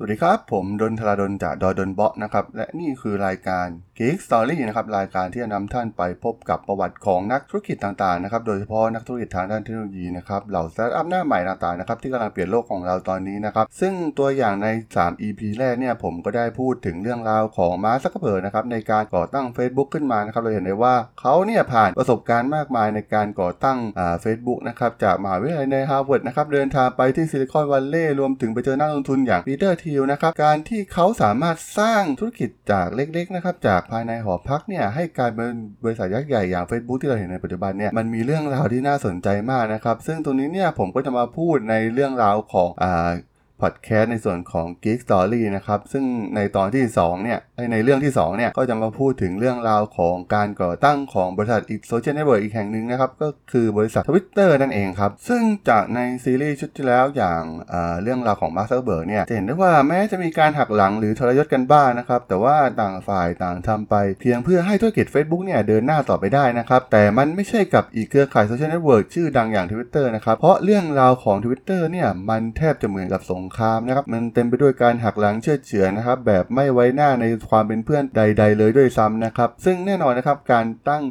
สวัสดีครับ ผม ด.ดล จาก ด.ดอดนเบาะนะครับ และนี่คือรายการ Geek Story นะครับ รายการที่จะนำท่านไปพบกับประวัติของนักธุรกิจต่างๆนะครับ โดยเฉพาะนักธุรกิจทางด้านเทคโนโลยีนะครับ เหล่าสตาร์ทอัพหน้าใหม่ต่างๆนะครับที่กำลังเปลี่ยนโลกของเราตอนนี้นะครับ ซึ่งตัวอย่างใน 3 EP แรกเนี่ยผมก็ได้พูดถึงเรื่องราวของมาร์คซักเคอร์เบิร์กะครับในการก่อตั้ง Facebook ขึ้นมานะครับ เราเห็นได้ว่าเขาเนี่ยผ่านประสบการณ์มากมายในการก่อตั้งอ่า Facebook นะครับจากมหาวิทยาลัยในฮาร์วาร์ดนะครับเดินทางไปที่ซิลิคอนวัลเลย์รวมถึงไปเจอนักลงทุนอย่างปีเตอร์ ธีลนะครับการที่เขาสามารถสร้างธุรกิจจากเล็กๆนะครับจากภายในหอพักเนี่ยให้กลายเป็นบริษัทยักษ์ใหญ่อย่าง Facebook ที่เราเห็นในปัจจุบันเนี่ยมันมีเรื่องราวที่น่าสนใจมากนะครับซึ่งตรงนี้เนี่ยผมก็จะมาพูดในเรื่องราวของอ่า พอดแคสต์ในส่วนของ Geek Story นะครับ ซึ่งในตอนที่2เนี่ยในเรื่องที่2เนี่ยก็จะมาพูดถึงเรื่องราวของการก่อตั้งของบริษัทอีกโซเชียลเน็ตเวิร์กอีกแห่งหนึ่งนะครับ ก็คือบริษัท Twitter นั่นเองครับ ซึ่งจากในซีรีส์ชุดที่แล้วอย่างเรื่องราวของมาร์คซักเคอร์เบิร์กเนี่ยจะเห็นได้ว่าแม้จะมีการหักหลังหรือทรยศกันบ้างนะครับ แต่ว่าต่างฝ่ายต่างทำไป เพียงเพื่อให้ธุรกิจ Facebook เนี่ยเดินหน้าต่อไปได้นะครับแต่มันไม่ใช่กับอีกเครือข่ายโซเชียลเน็ตเวิร์กชื่อดังอย่าง Twitter นะครับเพราะเรื่องราวของ Twitter เนี่ยมันแทบจะเหมือนกับสงครามนะครับมันเต็มไปด้วยการหักหลังเชือดเฉือนนะครับแบบไม่ไว้หน้าในความเป็นเพื่อนใด ๆ เลยด้วยซ้ำนะครับซึ่งแน่นอนนะครับการตั้ง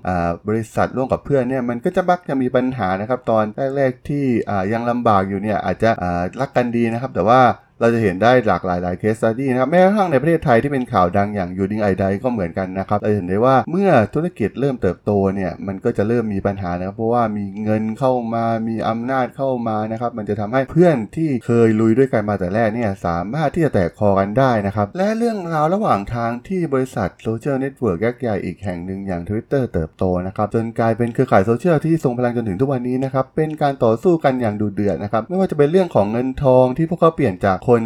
บริษัทร่วมกับเพื่อนเนี่ยมันก็จะมักจะมีปัญหานะครับตอนแรกๆที่ยังลำบากอยู่เนี่ยอาจจะรักกันดีนะครับแต่ว่า เราจะเห็นได้หลากหลายหลาย case study นะครับแม้กระทั่งในประเทศไทยที่เป็นข่าวดังอย่าง U Drink I Drive ก็เหมือนกันนะครับเราเห็นได้ว่าเมื่อธุรกิจเริ่มเติบโตเนี่ยมันก็จะเริ่มมีปัญหานะครับเพราะว่ามีเงินเข้ามามีอำนาจเข้ามานะครับมันจะทำให้เพื่อนที่เคยลุยด้วยกันมาแต่แรกเนี่ยสามารถที่จะแตกคอกันได้นะครับและเรื่องราวระหว่างทางที่บริษัทโซเชียลเน็ตเวิร์กยักษ์ใหญ่อีกแห่งหนึ่งอย่าง Twitter เติบโตนะครับจนกลายเป็นเครือข่ายโซเชียลที่ทรงพลังจนถึงทุกวันนี้นะครับเป็นการต่อสู้กันอย่างดุเดือดนะครับไม่ว่าจะเป็นเรื่องของเงินทองที่พวกเขาเปลี่ยนจากคน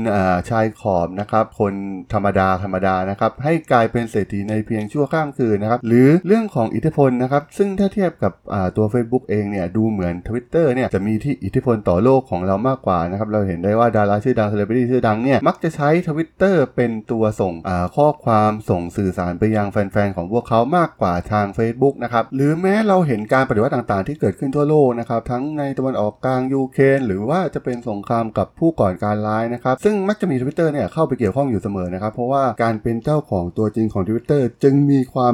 ชายขอบนะครับ คนธรรมดาธรรมดานะครับ ให้กลายเป็นเศรษฐีในเพียงชั่วข้ามคืนนะครับ หรือเรื่องของอิทธิพลนะครับ ซึ่งถ้าเทียบกับตัว Facebook เองเนี่ย ดูเหมือน Twitter เนี่ย จะมีที่อิทธิพลต่อโลกของเรามากกว่านะครับ เราเห็นได้ว่าดาราชื่อดังเซเลบริตี้ชื่อดังเนี่ย มักจะใช้ Twitter เป็นตัวส่งข้อความส่งสื่อสารไปยังแฟนๆ ของพวกเขามากกว่าทาง Facebook นะครับ หรือแม้เราเห็นการปฏิวัติต่างๆ ที่เกิดขึ้นทั่วโลกนะครับ ทั้งในตะวันออกกลางยูเครนหรือว่าจะเป็นสงครามกับผู้ก่อการร้ายนะครับซึ่งมักจะมีทวิตเตอร์เนี่ยเข้าไปเกี่ยวข้องอยู่เสมอนะครับเพราะว่าการเป็นเจ้าของตัวจริงของทวิตเตอร์จึงมีความ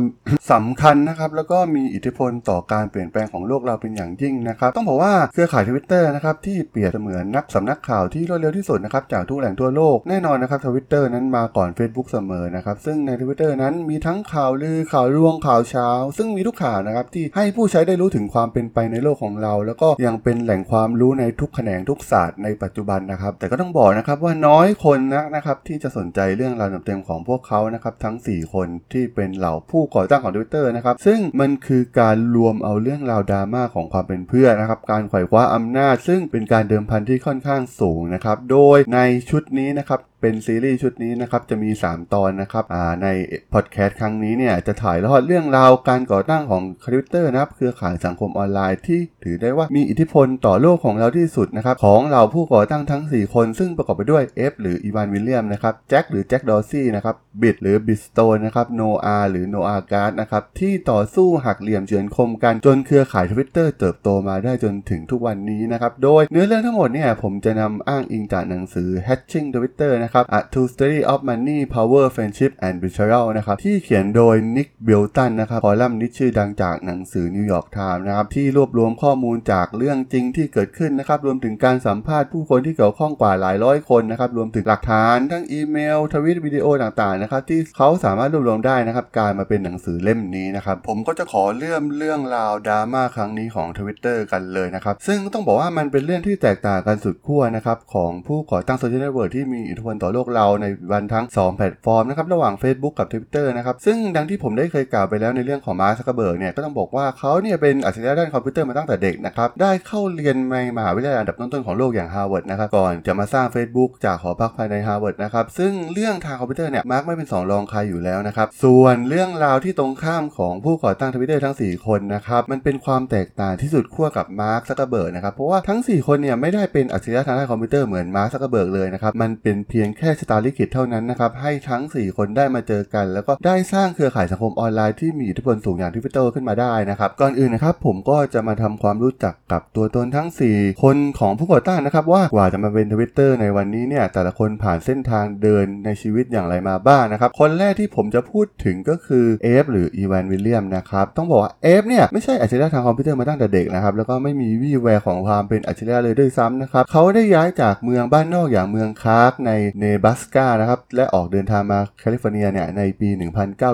สำคัญนะครับแล้วก็มีอิทธิพลต่อการเปลี่ยนแปลงของโลกเราเป็นอย่างยิ่งนะครับ ต้องบอกว่าเครือข่าย Twitter นะครับที่เปรียบเสมือนนักสำนักข่าวที่รวดเร็วที่สุดนะครับจากทุกแหล่งทั่วโลกแน่นอนนะครับทวิตเตอร์นั้นมาก่อน Facebook เสมอนะครับ ซึ่งใน Twitter นั้นมีทั้งข่าวลือข่าวลวงข่าวเช้า ซึ่งมีทุกข่าวนะครับที่ให้ผู้ใช้ได้รู้ถึงความเป็นไปในโลกของเรา แล้วก็ยังเป็นแหล่งความรู้ในทุกแขนงทุกศาสตร์ในปัจจุบันนะครับ แต่ก็ต้องบอกนะครับว่าน้อยคนนะนะครับที่จะสนใจเรื่องราวเต็มๆของพวกเขานะครับทั้ง 4 คนที่เป็นเหล่าผู้ก่อตั้งของทวิตเตอร์นะครับ ซึ่งมันคือการรวมเอาเรื่องราวดราม่าของความเป็นเพื่อนนะครับ การไขว่คว้าอำนาจ ซึ่งเป็นการเดิมพันที่ค่อนข้างสูงนะครับ โดยในชุดนี้นะครับเป็นซีรีส์ชุดนี้นะครับจะมี 3 ตอนนะครับในพอดแคสต์ครั้งนี้เนี่ยจะถ่ายทอดเรื่องราวการก่อตั้งของทวิตเตอร์นะครับเครือข่ายสังคมออนไลน์ที่ถือได้ว่ามีอิทธิพลต่อโลกของเราที่สุดนะครับของเหล่าผู้ก่อตั้งทั้ง 4 คน ซึ่งประกอบไปด้วยเอฟหรืออีวานวิลเลียมนะครับแจ็คหรือแจ็คดอซี่นะครับบิซหรือบิซสโตนนะครับโนอาหรือโนอากลาสนะครับที่ต่อสู้หักเหลี่ยมเฉือนคมกันจนเครือข่ายทวิตเตอร์เติบโตมาได้จนถึงทุกวันนี้นะครับโดยเนื้อเรื่องทั้งหมดเนี่ยผมจะนำอ้างอิงจากหนังสือ Hatching Twitter นะครับ A True Story of Money Power Friendship and Betrayal นะครับที่เขียนโดยนิกบิลตันนะครับคอลัมนิสต์ชื่อดังจากหนังสือนิวยอร์กไทม์นะครับที่รวบรวมข้อมูลจากเรื่องจริงที่เกิดขึ้นนะครับรวมถึงการสัมภาษณ์ผู้คนที่เกี่ยวข้องกว่าหลายร้อยคนนะครับรวมถึงหลักฐานทั้งอีเมล ทวิตวิดีโอต่างๆนะครับที่เขาสามารถรวบรวมได้นะครับกลายมาเป็นหนังสือเล่มนี้นะครับผมก็จะขอเริ่มเรื่องราวดราม่าครั้งนี้ของ Twitter กันเลยนะครับซึ่งต้องบอกว่ามันเป็นเรื่องที่แตกต่างกันสุดขั้วนะครับของผู้ก่อตั้งโซเชียลเน็ตเวิร์กที่มีอิทธิพลต่อโลกเราในวันทั้ง 2 แพลตฟอร์มนะครับระหว่าง Facebook กับ Twitter นะครับซึ่งดังที่ผมได้เคยกล่าวไปแล้วในเรื่องของมาร์คซักเคอร์เบิร์กเนี่ยก็ต้องบอกว่าเขาเนี่ยเป็นอัจฉริยะด้านคอมพิวเตอร์มาตั้งแต่เด็กนะครับได้เข้าเรียนในมหาวิทยาลัยอันดับต้นๆของโลกอย่างฮาร์วาร์ดนะครับก่อนจะมาสร้าง Facebook จากหอพักภายในฮาร์วาร์ดนะครับซึ่งเรื่องทางคอมพิวเตอร์เนี่ยมาร์คไม่เป็นสองรองใครอยู่แล้วนะครับส่วนเรื่องราวที่ตรงข้ามของผู้ก่อตั้งทวิตเตอร์ทั้ง 4 คนนะครับมันเป็นความแตกต่างที่สุดขั้วกับมาร์คซักเคอร์เบิร์กนะครับเพราะว่าทั้ง 4 คนเนี่ยไม่ได้เป็นอัจฉริยะทางด้านคอมพิวเตอร์เหมือนมาร์คซักเคอร์เบิร์กเลยนะครับมันเป็นเพียงแค่ชะตาลิขิตเท่านั้นนะครับให้ทั้ง 4 คนได้มาเจอกัน แล้วก็ได้สร้างเครือข่ายสังคมออนไลน์ที่มีอิทธิพลสูงอย่างทวิตเตอร์ขึ้นมาได้นะครับก่อนอื่นนะครับผมก็จะมาทำความรู้จักกับตัวตนทั้ง 4 คนของผู้ก่อตั้งนะครับว่ากว่าจะมาเป็นทวิตเตอร์ในวันนี้เนี่ยแต่ละคนผ่านเส้นทางเดินในชีวิตอย่างไรมาบ้างนะครับคนแรกที่ผมจะพูดถึงก็คือเอฟหรืออีวานวิลเลียมนะครับต้องบอกว่าเอฟเนี่ยไม่ใช่อัจฉริยะทางคอมพิวเตอร์มาตั้งแต่เด็กนะครับแล้วก็ไม่มีวี่แววของความเป็นอัจฉริยะเลยด้วยซ้ำนะครับเขาได้ย้ายจากเมืองบ้านนอกอย่างเมืองคลาร์กในเนบราสกานะครับและออกเดินทางมาแคลิฟอร์เนียเนี่ยในปี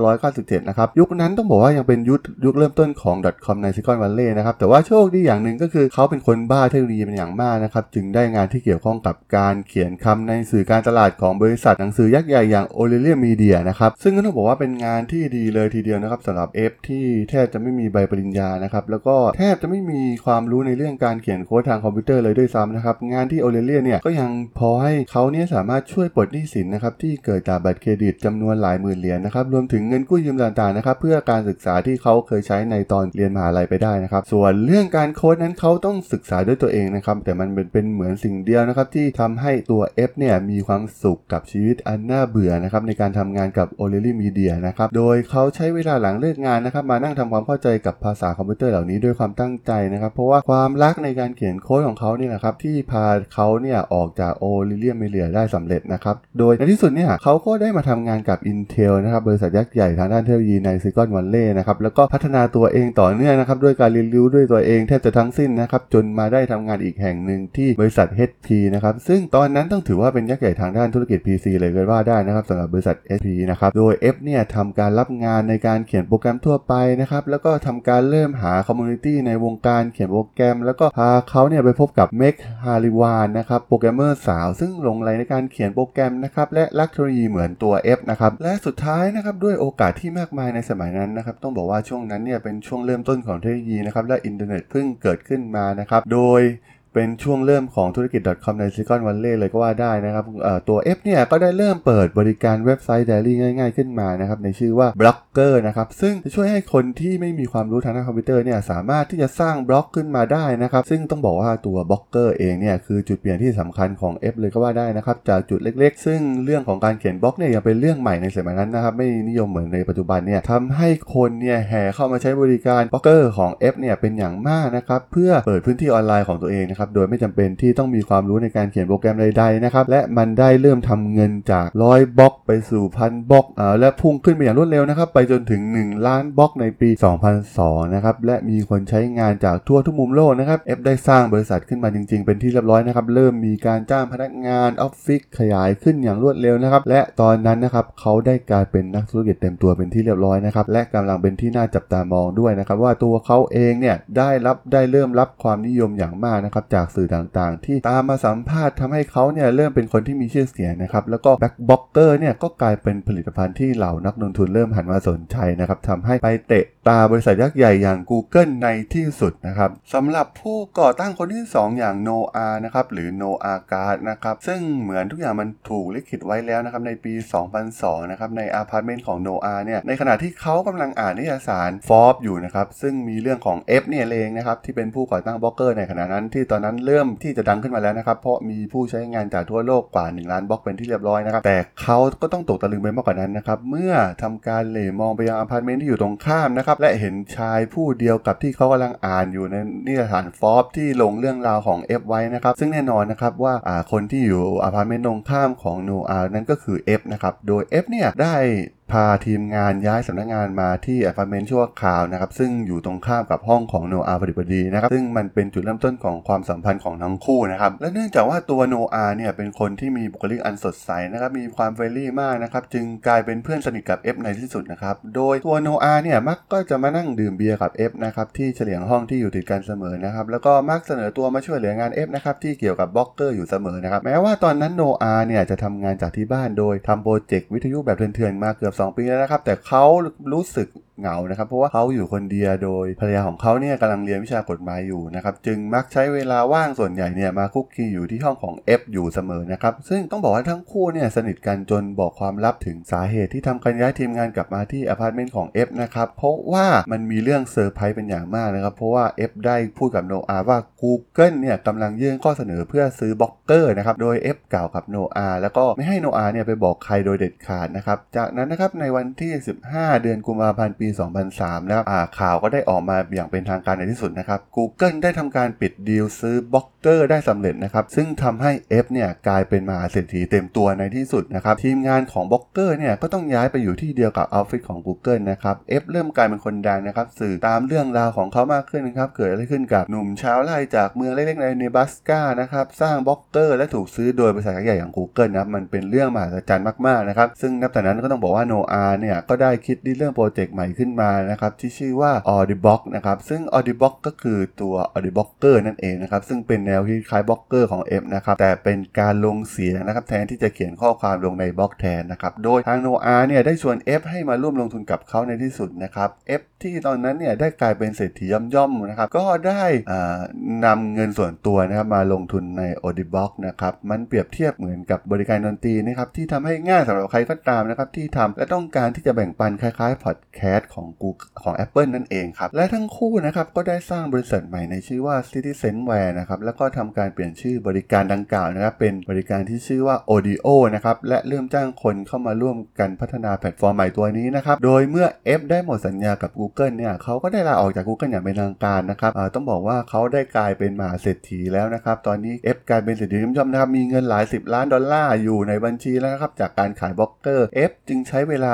1997 นะครับ ยุคนั้นต้องบอกว่ายังเป็นยุคยุคเริ่มต้นของ .com ในซิลิคอนวัลเลย์นะครับ แต่ว่าโชคดีอย่างหนึ่งก็คือเขาเป็นคนบ้าเทคโนโลยีเป็นอย่างมากนะครับ จึงได้งานที่เกี่ยวข้องกับการเขียนคำในสื่อการตลาดของบริษัทหนังสือยักษ์ใหญ่อย่าง O'Reilly Media นะครับ ซึ่งก็ต้องบอกว่าเป็นงานที่ดีเลยทีเดียวนะครับสำหรับเอฟที่แทบจะไม่มีใบปริญญานะครับแล้วก็แทบจะไม่มีความรู้ในเรื่องการเขียนโค้ดทางคอมพิวเตอร์เลยด้วยซ้ำนะครับงานที่ O'Reilly เนี่ยก็ยังพอให้เขาเนี่ยสามารถช่วยปลดหนี้สินนะครับที่เกิดจากบัตรเครดิตจำนวนหลายหมื่นเหรียญนะครับรวมถึงเงินกู้ยืมต่างๆนะครับเพื่อการศึกษาที่เขาเคยใช้ในตอนเรียนมหาลัยไปได้นะครับ ส่วนเรื่องการโค้ดนั้นเขาต้องศึกษาด้วยตัวเองนะครับแต่มันเป็นเป็นเหมือนสิ่งเดียวนะครับที่ทำให้ตัว F เนี่ยมีความสุขกับชีวิตอันน่าเบื่อนะครับในการทำงานกับ o l e l y Media นะครับโดยเขาใช้เวลาหลังเลิกงานนะครับมานั่งทำความเข้าใจกับภาษาคอมพิวเตอร์เหล่านี้ด้วยความตั้งใจนะครับเพราะว่าความรักในการเขียนโค้ดของเขาเนี่ยนะครับที่พาเขาเนี่ยออกจาก o l e l y Media ได้สำเร็จนะครับ โดยในที่สุดเนี่ยเขาก็ได้มาทำงานกับ Intel นะครับบริษัทยักษ์ใหญ่ทางด้านเทคโนโลยีในซิลิคอนวัลเลย์นะครับแล้วก็พัฒนาตัวเองต่อเนื่องนะครับด้วยการเรียนรู้ด้วยตัวเองแทบจะทั้งสิ้นนะครับจนมาได้ทำงานอีกแห่งหนึ่งที่บริษัท HP นะครับซึ่งตอนนั้นต้องถือว่าเป็นยักษ์ใหญ่ทางด้านธุรกิจ PC เลยก็ว่าได้นะครับสำหรับบริษัท HP นะครับโดย F เนี่ยทำการรับงานในการเขียนโปรแกรมทั่วไปนะครับแล้วก็ทำการเริ่มหา community ในวงการเขียนโปรแกรม แล้วก็พาเขาเนี่ยไปพบกับเมกHourihan นะครับโปรแกรมเมอร์สาว ซึ่งหลงไหลในการเขียนโปรแกรมนะครับและรักเทคโนโลยีเหมือนตัว Ev นะครับและสุดท้ายนะครับด้วยโอกาสที่มากมายในสมัยนั้นนะครับต้องบอกว่าช่วงนั้นเนี่ยเป็นช่วงเริ่มต้นของเทคโนโลยีนะครับและอินเทอร์เน็ตเพิ่งเกิดขึ้นมานะครับโดย เป็นช่วงเริ่มของธุรกิจ .com ในซิลิคอนวัลเลย์เลยก็ว่าได้นะครับตัว F เนี่ยก็ได้เริ่มเปิดบริการเว็บไซต์ Diary ง่าย ๆขึ้นมานะครับในชื่อว่า Blogger นะครับซึ่งจะช่วยให้คนที่ไม่มีความรู้ทางด้านคอมพิวเตอร์เนี่ยสามารถที่จะสร้างบล็อกขึ้นมาได้นะครับซึ่งต้องบอกว่าตัวบล็อกเกอร์เองเนี่ยคือจุดเปลี่ยนที่สำคัญของ F เลยก็ว่าได้นะครับจากจุดเล็กๆ ซึ่งเรื่องของการเขียนบล็อกเนี่ยยังเป็นเรื่องใหม่ในสมัยนั้นนะครับไม่นิยมเหมือนในปัจจุบันเนี่ยทำให้คนเนี่ยแห่เข้ามาใช้บริการบล็อกเกอร์ของ F เนี่ยเป็นอย่างมากนะครับเพื่อเปิดพื้นที่ออนไลน์ของตัวเองนะครับโดยไม่จำเป็นที่ต้องมีความรู้ในการเขียนโปรแกรมใดๆนะครับและมันได้เริ่มทำเงินจากร้อยบล็อกไปสู่พันบล็อกอ่าและพุ่งขึ้นไปอย่างรวดเร็วนะครับไปจนถึง 1 ล้านบล็อกในปี 2002 นะครับและมีคนใช้งานจากทั่วทุกมุมโลกนะครับ Ev ได้สร้างบริษัทขึ้นมาจริง ๆ เป็นที่เรียบร้อยนะครับเริ่มมีการจ้างพนักงานออฟฟิศขยายขึ้นอย่างรวดเร็วนะครับและตอนนั้นนะครับเขาได้กลายเป็นนักธุรกิจเต็มตัวเป็นที่เรียบร้อยนะครับและกำลังเป็นที่น่าจับตามองด้วยนะครับว่าตัวเขาเองเนี่ยได้รับได้เริ่มรับความนิยมอย่างมากนะครับจากสื่อต่างๆ ที่ตามมาสัมภาษณ์ทำให้เขาเนี่ยเริ่มเป็นคนที่มีชื่อเสียงนะครับ แล้วก็แบ็กบ็อกเกอร์เนี่ยก็กลายเป็นผลิตภัณฑ์ที่เหล่านักลงทุนเริ่มหันมาสนใจนะครับทำให้ไปเตะ ตาบริษัทยักษ์ใหญ่อย่าง Google ในที่สุดนะครับสำหรับผู้ก่อตั้งคนที่ 2 อย่างโนอานะครับหรือโนอากลาสนะครับซึ่งเหมือนทุกอย่างมันถูกลิขิตไว้แล้วนะครับในปี 2002นะครับในอาพาร์ตเมนต์ของโนอาเนี่ยในขณะที่เขากำลังอ่านนิตยสารฟอบอยู่นะครับซึ่งมีเรื่องของ F เนี่ยเองนะครับที่เป็นผู้ก่อตั้งบล็อกเกอร์ในขณะนั้นที่ตอนนั้นเริ่มที่จะดังขึ้นมาแล้วนะครับเพราะมีผู้ใช้งานจากทั่วโลกกว่า 1 ล้านบล็อกเป็นที่เรียบร้อยนะครับแต่เขาก็ต้องตกตะลึงไปมากกว่านั้นนะครับเมื่อทำการเหลือบมองไปยังอพาร์ตเมนต์ที่อยู่ตรงข้ามนะครับและเห็นชายผู้เดียวกับที่เขากำลังอ่านอยู่ในนิตยสารฟอบที่ลงเรื่องราวของ Ev ไว้นะครับ ซึ่งแน่นอนนะครับว่าคนที่อยู่อพาร์ตเมนต์ตรงข้ามของโนอานั้นก็คือ Ev นะครับ โดย Ev เนี่ยได้ พาทีมงานย้ายสำนักงานมาที่อพาร์ตเมนต์ชั่วคราวนะครับซึ่งอยู่ตรงข้ามกับห้องของโนอาพอดิบดีนะครับซึ่งมันเป็นจุดเริ่มต้นของความสัมพันธ์ของทั้งคู่นะครับและเนื่องจากว่าตัวโนอาเนี่ยเป็นคนที่มีบุคลิกอันสดใสนะครับมีความ friendly มากนะครับจึงกลายเป็นเพื่อนสนิทกับ Ev ในที่สุดนะครับโดยตัวโนอาเนี่ยมักก็จะมานั่งดื่มเบียร์กับ Ev นะครับที่เฉลียงห้องที่อยู่ติดกันเสมอนะครับแล้วก็มักเสนอตัวมาช่วยเหลืองาน Ev นะครับที่เกี่ยวกับบล็อกเกอร์อยู่เสมอนะครับแม้ว่าตอนนั้นโนอาเนี่ยจะทำงานจากที่บ้านโดยทำโปรเจกต์วิทยุแบบเถื่อนๆมาเกือบ2 ปีแล้วนะครับ แต่เขารู้สึกเหงานะครับ เพราะว่าเขาอยู่คนเดียวโดยภรรยาของเขาเนี่ยกำลังเรียนวิชากฎหมายอยู่นะครับ จึงมักใช้เวลาว่างส่วนใหญ่เนี่ยมาคลุกคลีอยู่ที่ห้องของ Ev อยู่เสมอนะครับ ซึ่งต้องบอกว่าทั้งคู่เนี่ยสนิทกันจนบอกความลับถึงสาเหตุที่ทำการย้ายทีมงานกลับมาที่อพาร์ตเมนต์ของ Ev นะครับ เพราะว่ามันมีเรื่องเซอร์ไพรส์เป็นอย่างมากนะครับ เพราะว่า Ev ได้พูดกับโนอาว่า Google เนี่ยกำลังยื่นข้อเสนอเพื่อซื้อบล็อกเกอร์นะครับ โดย Ev กล่าวกับโนอาแล้วก็ไม่ให้โนอาเนี่ยไปบอกใครโดยเด็ดขาดนะครับ จากนั้นนะครับในวันที่ 15 เดือนกุมภาพันธ์ปี 2003นะครับข่าวก็ได้ออกมาอย่างเป็นทางการในที่สุดนะครับ Google ได้ทำการปิดดีลซื้อบล็อกเกอร์ได้สำเร็จนะครับซึ่งทำให้ F เนี่ยกลายเป็นมหาเศรษฐีเต็มตัวในที่สุดนะครับทีมงานของบล็อกเกอร์เนี่ยก็ต้องย้ายไปอยู่ที่เดียวกับออฟฟิศของ Google นะครับ F เริ่มกลายเป็นคนดังนะครับสื่อตามเรื่องราวของเขามากขึ้นนะครับเกิดอะไรขึ้นกับหนุ่มชาวไร่จากเมืองเล็กๆในเนบราสกานะครับสร้างบล็อกเกอร์และถูกซื้อโดยบริษัทใหญ่อย่าง Google นะครับมันเป็นเรื่องมหัศจรรย์มากๆนะครับซึ่งนับแต่นั้นก็ต้องบอกว่าโนอาเนี่ยก็ได้คิดเรื่องโปรเจกต์ใหม่ขึ้นมานะครับที่ชื่อว่า Audblog นะครับซึ่ง Audibox ก็คือตัว Audible นั่นเองนะครับซึ่งเป็นแนวที่คล้ายบล็อกเกอร์ของ Ev นะครับแต่เป็นการลงเสียงนะครับแทนที่จะเขียนข้อความลงในบล็อกแทนนะครับโดยทางโนอาเนี่ยได้ชวน Ev ให้มาร่วมลงทุนกับเขาในที่สุดนะครับ F ที่ตอนนั้นเนี่ยได้กลายเป็นเศรษฐีย่อมๆนะครับ ก็ได้นำเงินส่วนตัวนะครับมาลงทุนใน Audible นะครับ มันเปรียบเทียบเหมือนกับบริการดนตรีนะครับที่ทำให้ง่ายสำหรับใครก็ตามนะครับที่ทำและต้องการที่จะแบ่งปันคล้ายๆพอดแคสต์ของ Google ของ Apple นั่นเองครับ และทั้งคู่นะครับก็ได้สร้างบริษัทใหม่ในชื่อว่า Citizenware นะครับแล้วก็ทำการเปลี่ยนชื่อบริการดังกล่าวนะครับเป็นบริการที่ชื่อว่า Odeo นะครับและเริ่มจ้างคนเข้ามาร่วมกันพัฒนาแพลตฟอร์มใหม่ตัวนี้นะครับโดยเมื่อ F ได้หมดสัญญากับ Google เนี่ยเขาก็ได้ลาออกจาก Google อย่างเป็นทางการนะครับต้องบอกว่าเขาได้กลายเป็นมหาเศรษฐีแล้วนะครับ ตอนนี้ Ev กลายเป็นเศรษฐีย่อมๆนะครับ มีเงินหลาย 10 ล้านดอลลาร์อยู่ในบัญชีแล้วนะครับ จากการขายบล็อกเกอร์ F จึงใช้เวลา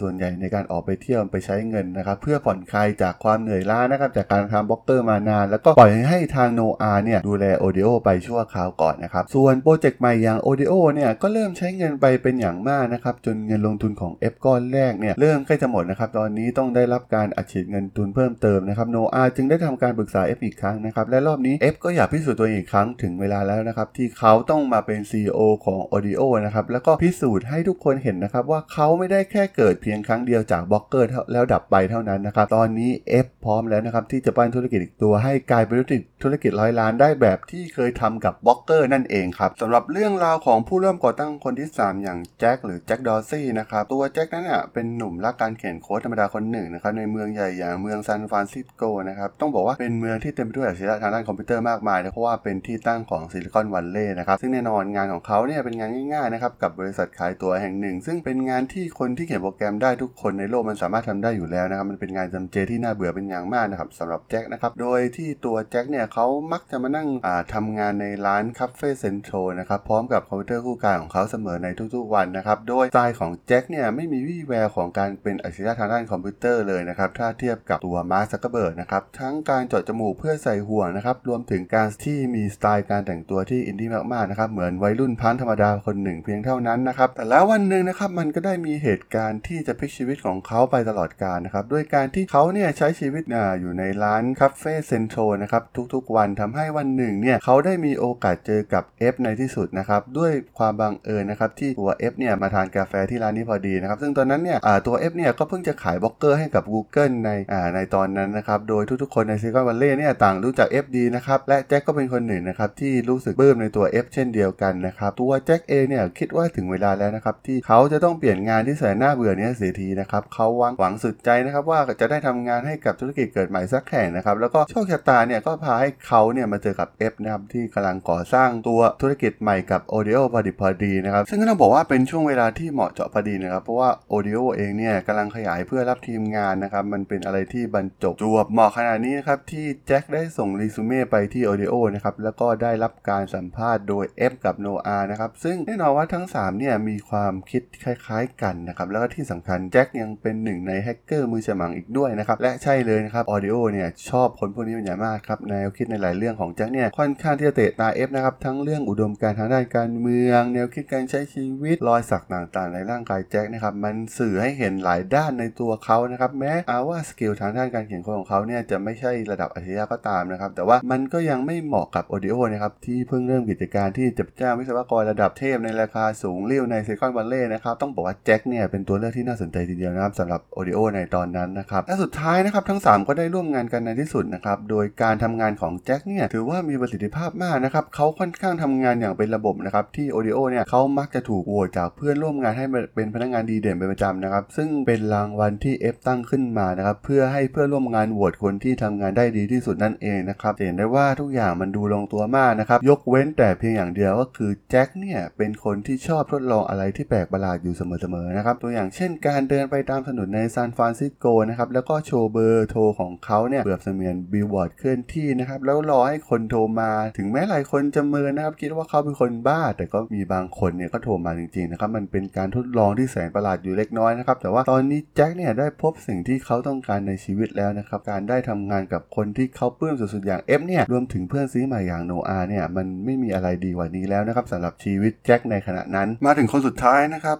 ส่วนใหญ่ในการออกไปเที่ยวไปใช้เงินนะครับ เพื่อผ่อนคลายจากความเหนื่อยล้านะครับ จากการทำบล็อกเกอร์มานาน แล้วก็ปล่อยให้ทางโนอาเนี่ยดูแล Odeo ไปชั่วคราวก่อนนะครับ ส่วนโปรเจกต์ใหม่อย่าง Odeo เนี่ยก็เริ่มใช้เงินไปเป็นอย่างมากนะครับ จนเงินลงทุนของ F ก้อนแรกเนี่ยเริ่มใกล้จะหมดนะครับ ตอนนี้ต้องได้รับการอัดฉีดเงินทุนเพิ่มเติมนะครับโนอาจึงได้ทำการปรึกษา F อีกครั้งนะครับและรอบนี้ F ก็อยากพิสูจน์ตัวเองอีกครั้งถึงเวลาแล้วนะครับที่เขาต้องมาเป็น CEO ของ Odeo นะครับแล้วก็พิสูจน์ให้ทุกคนเห็นนะครับว่าเขาไม่ได้แค่เกิดเพียงครั้งเดียวจากบล็อกเกอร์แล้วดับไปเท่านั้นนะครับตอนนี้ F พร้อมแล้วนะครับที่จะปั้นธุรกิจอีกตัวให้กลายเป็นธุรกิจธุรกิจร้อยล้านได้แบบที่เคยทำกับบล็อกเกอร์นั่นเองครับสำหรับเรื่องราวของผู้เริ่มก่อตั้งคนที่ 3 อย่างแจ็คหรือแจ็คดอร์ซีย์นะครับตัวแจ็คนั้นอะเป็นหนุ่มรักการเขียนโค้ดธรรมดาคนหนึ่งนะครับในเมืองใหญ่อย่างเมืองซานฟรานซิสโกนะครับต้องบอกว่าเป็นเมืองที่เต็มไปด้วยอัจฉริยะทางด้านคอมพิวเตอร์มากมายเพราะว่าเป็นที่ตั้งของซิลิคอนแวลลีย์นะครับซึ่งแน่นอนงานของเขาเนี่ยเป็นงานง่ายๆนะครับกับบริษัทขายตั๋วแห่งหนึ่ง ซึ่งเป็นงานที่คนที่เขียนโปรแกรมได้ทุกคนในโลกมันสามารถทำได้อยู่แล้วนะครับมันเป็นงานจำเจที่น่าเบื่อเป็นอย่างมากนะครับสำหรับแจ็คนะครับโดยที่ตัวแจ็คเนี่ยเขามักจะมานั่งทำงานในร้านคาเฟ่เซ็นทรัลนะครับพร้อมกับคอมพิวเตอร์คู่กายของเขาเสมอในทุกๆวันนะครับโดยสไตล์ของแจ็คเนี่ยไม่มีวี่แววของการเป็นอัจฉริยะทางด้านคอมพิวเตอร์เลยนะครับถ้าเทียบกับตัวมาร์คซักเกอร์เบิร์กนะครับทั้งการเจาะจมูกเพื่อใส่ห่วงนะครับรวมถึงการที่มีสไตล์การแต่งตัวที่อินดี้มากๆนะครับเหมือนวัยรุ่นแสนธรรมดาคนหนึ่งเพียงเท่านั้นนะครับแต่แล้ววันหนึ่งนะครับมันก็ได้มีเหตุการณ์ที่จะพลิกชีวิตของเขาไปตลอดกาลนะครับด้วยการที่เขาเนี่ยใช้ชีวิตอยู่ในร้านคาเฟ่เซ็นทรัลนะครับทุกๆวันทำให้วันหนึ่งเนี่ยเขาได้มีโอกาสเจอกับ F ในที่สุดนะครับด้วยความบังเอิญนะครับที่ตัว F เนี่ยมาทานกาแฟที่ร้านนี้พอดีนะครับซึ่งตอนนั้นเนี่ยตัว F เนี่ยก็เพิ่งจะขายบล็อกเกอร์ให้กับ Google ในในตอนนั้นนะครับโดยทุกๆคนในซิลิคอนแวลลีย์เนี่ยต่างรู้จัก F ดีนะครับและแจ็คก็เป็นคนหนึ่งนะครับที่รู้สึกปลื้มในตัว Ev เช่นเดียวกันนะครับตัวแจ็คเองเนี่ยคิดว่าถึงเวลาแล้วนะครับที่เขาจะต้องเปลี่ยนงานที่แสนน่าเบื่อนี้เสียทีนะครับเขาหวังหวังสุดใจนะครับว่าจะได้ทำงานให้กับธุรกิจเกิดใหม่สักแห่งนะครับแล้วก็โชคชะตาเนี่ยก็พาให้เขาเนี่ยมาเจอกับ F นะครับที่กำลังก่อสร้างตัวธุรกิจใหม่กับ Audio พอดีพอดีนะครับซึ่งก็ต้องบอกว่าเป็นช่วงเวลาที่เหมาะเจาะพอดีนะครับเพราะว่า Audio เองเนี่ยกำลังขยายเพื่อรับทีมงานนะครับมันเป็นอะไรที่บรรจบจวบเหมาะขนาดนี้นะครับ ที่แจ็คได้ส่งรีซูเม่ไปที่ Audio นะครับ แล้วก็ได้รับการสัมภาษณ์โดย Ev กับ Noah นะครับ ซึ่งแน่นอนว่าทั้ง 3 เนี่ย มีความคิดคล้ายๆกันนะครับ แล้วก็ที่สำคัญแจ็คยังเป็นหนึ่งในแฮกเกอร์มือฉมังอีกด้วยนะครับ และใช่เลยนะครับ Odeo เนี่ย ชอบคนพวกนี้เป็นอย่างมากครับแนวคิดในหลายเรื่องของแจ็คเนี่ยค่อนข้างที่จะเตะตา F นะครับทั้งเรื่องอุดมการณ์ทางด้านการเมือง แนวคิดการใช้ชีวิตรอยสักต่างๆ ในร่างกายแจ็คนะครับมันสื่อให้เห็นหลายด้านในตัวเขานะครับแม้ว่า skill ทางด้านการเขียนโค้ดของเขาเนี่ยจะไม่ใช่ระดับอัจฉริยะก็ตามนะครับ แต่ว่ามันก็ยังไม่เหมาะกับ Audio นะครับที่เพิ่งเริ่มกิจการที่จะจ้างวิศวกรระดับเทพในราคาสูงเลี้ยวในเซคอนวัลเลย์นะครับต้องบอกว่าแจ็คเนี่ยเป็นตัวเลือกที่น่าสนใจทีเดียวนะครับสำหรับ Audio ในตอนนั้นนะครับและสุดท้ายนะครับทั้ง 3 ก็ได้ร่วมงานกันในที่สุดนะครับโดยการทำงานของแจ็คเนี่ยถือว่ามีประสิทธิภาพมากนะครับเขาค่อนข้างทำงานอย่างเป็นระบบนะครับที่ Audio เนี่ยเขามักจะถูกโหวตจากเพื่อนร่วมงานให้เป็นพนักงานดีเด่นเป็นประจำนะครับซึ่งเป็นรางวัลที่ F ตั้งขึ้นมานะครับเพื่อให้เพื่อนร่วมงานโหวตคนที่ทำงานได้ดีที่สุดนั่นเองนะครับเห็นได้ว่าทุกอย่างมันดูลงตัวมากนะครับยกเว้นแต่เพียงอย่างเดียวก็คือแจ็คเนี่ยเป็นคนที่ชอบทดลองอะไรที่แปลกประหลาดอยู่เสมอๆนะครับตัวอย่างเช่น การเดินไปตามถนนในซานฟรานซิสโกนะครับแล้วก็โชว์เบอร์โทรของเขาเนี่ยเปรียบเสมือนบิลบอร์ดเคลื่อนที่นะครับแล้วรอให้คนโทรมาถึงแม้หลายคนจะเมินนะครับคิดว่าเขาเป็นคนบ้า แต่ก็มีบางคนเนี่ยก็โทรมาจริงๆนะครับมันเป็นการทดลองที่แสนประหลาดอยู่เล็กน้อยนะครับแต่ว่าตอนนี้แจ็คเนี่ยได้พบสิ่งที่เขาต้องการในชีวิตแล้วนะครับการได้ทำงานกับคนที่เขาปลื้มสุดๆอย่าง Ev เนี่ยรวมถึงเพื่อนซี้ใหม่อย่างโนอาเนี่ยมันไม่มีอะไรดีกว่านี้แล้วนะครับสำหรับชีวิตแจ็คในขณะนั้น มาถึงคนสุดท้ายนะครับ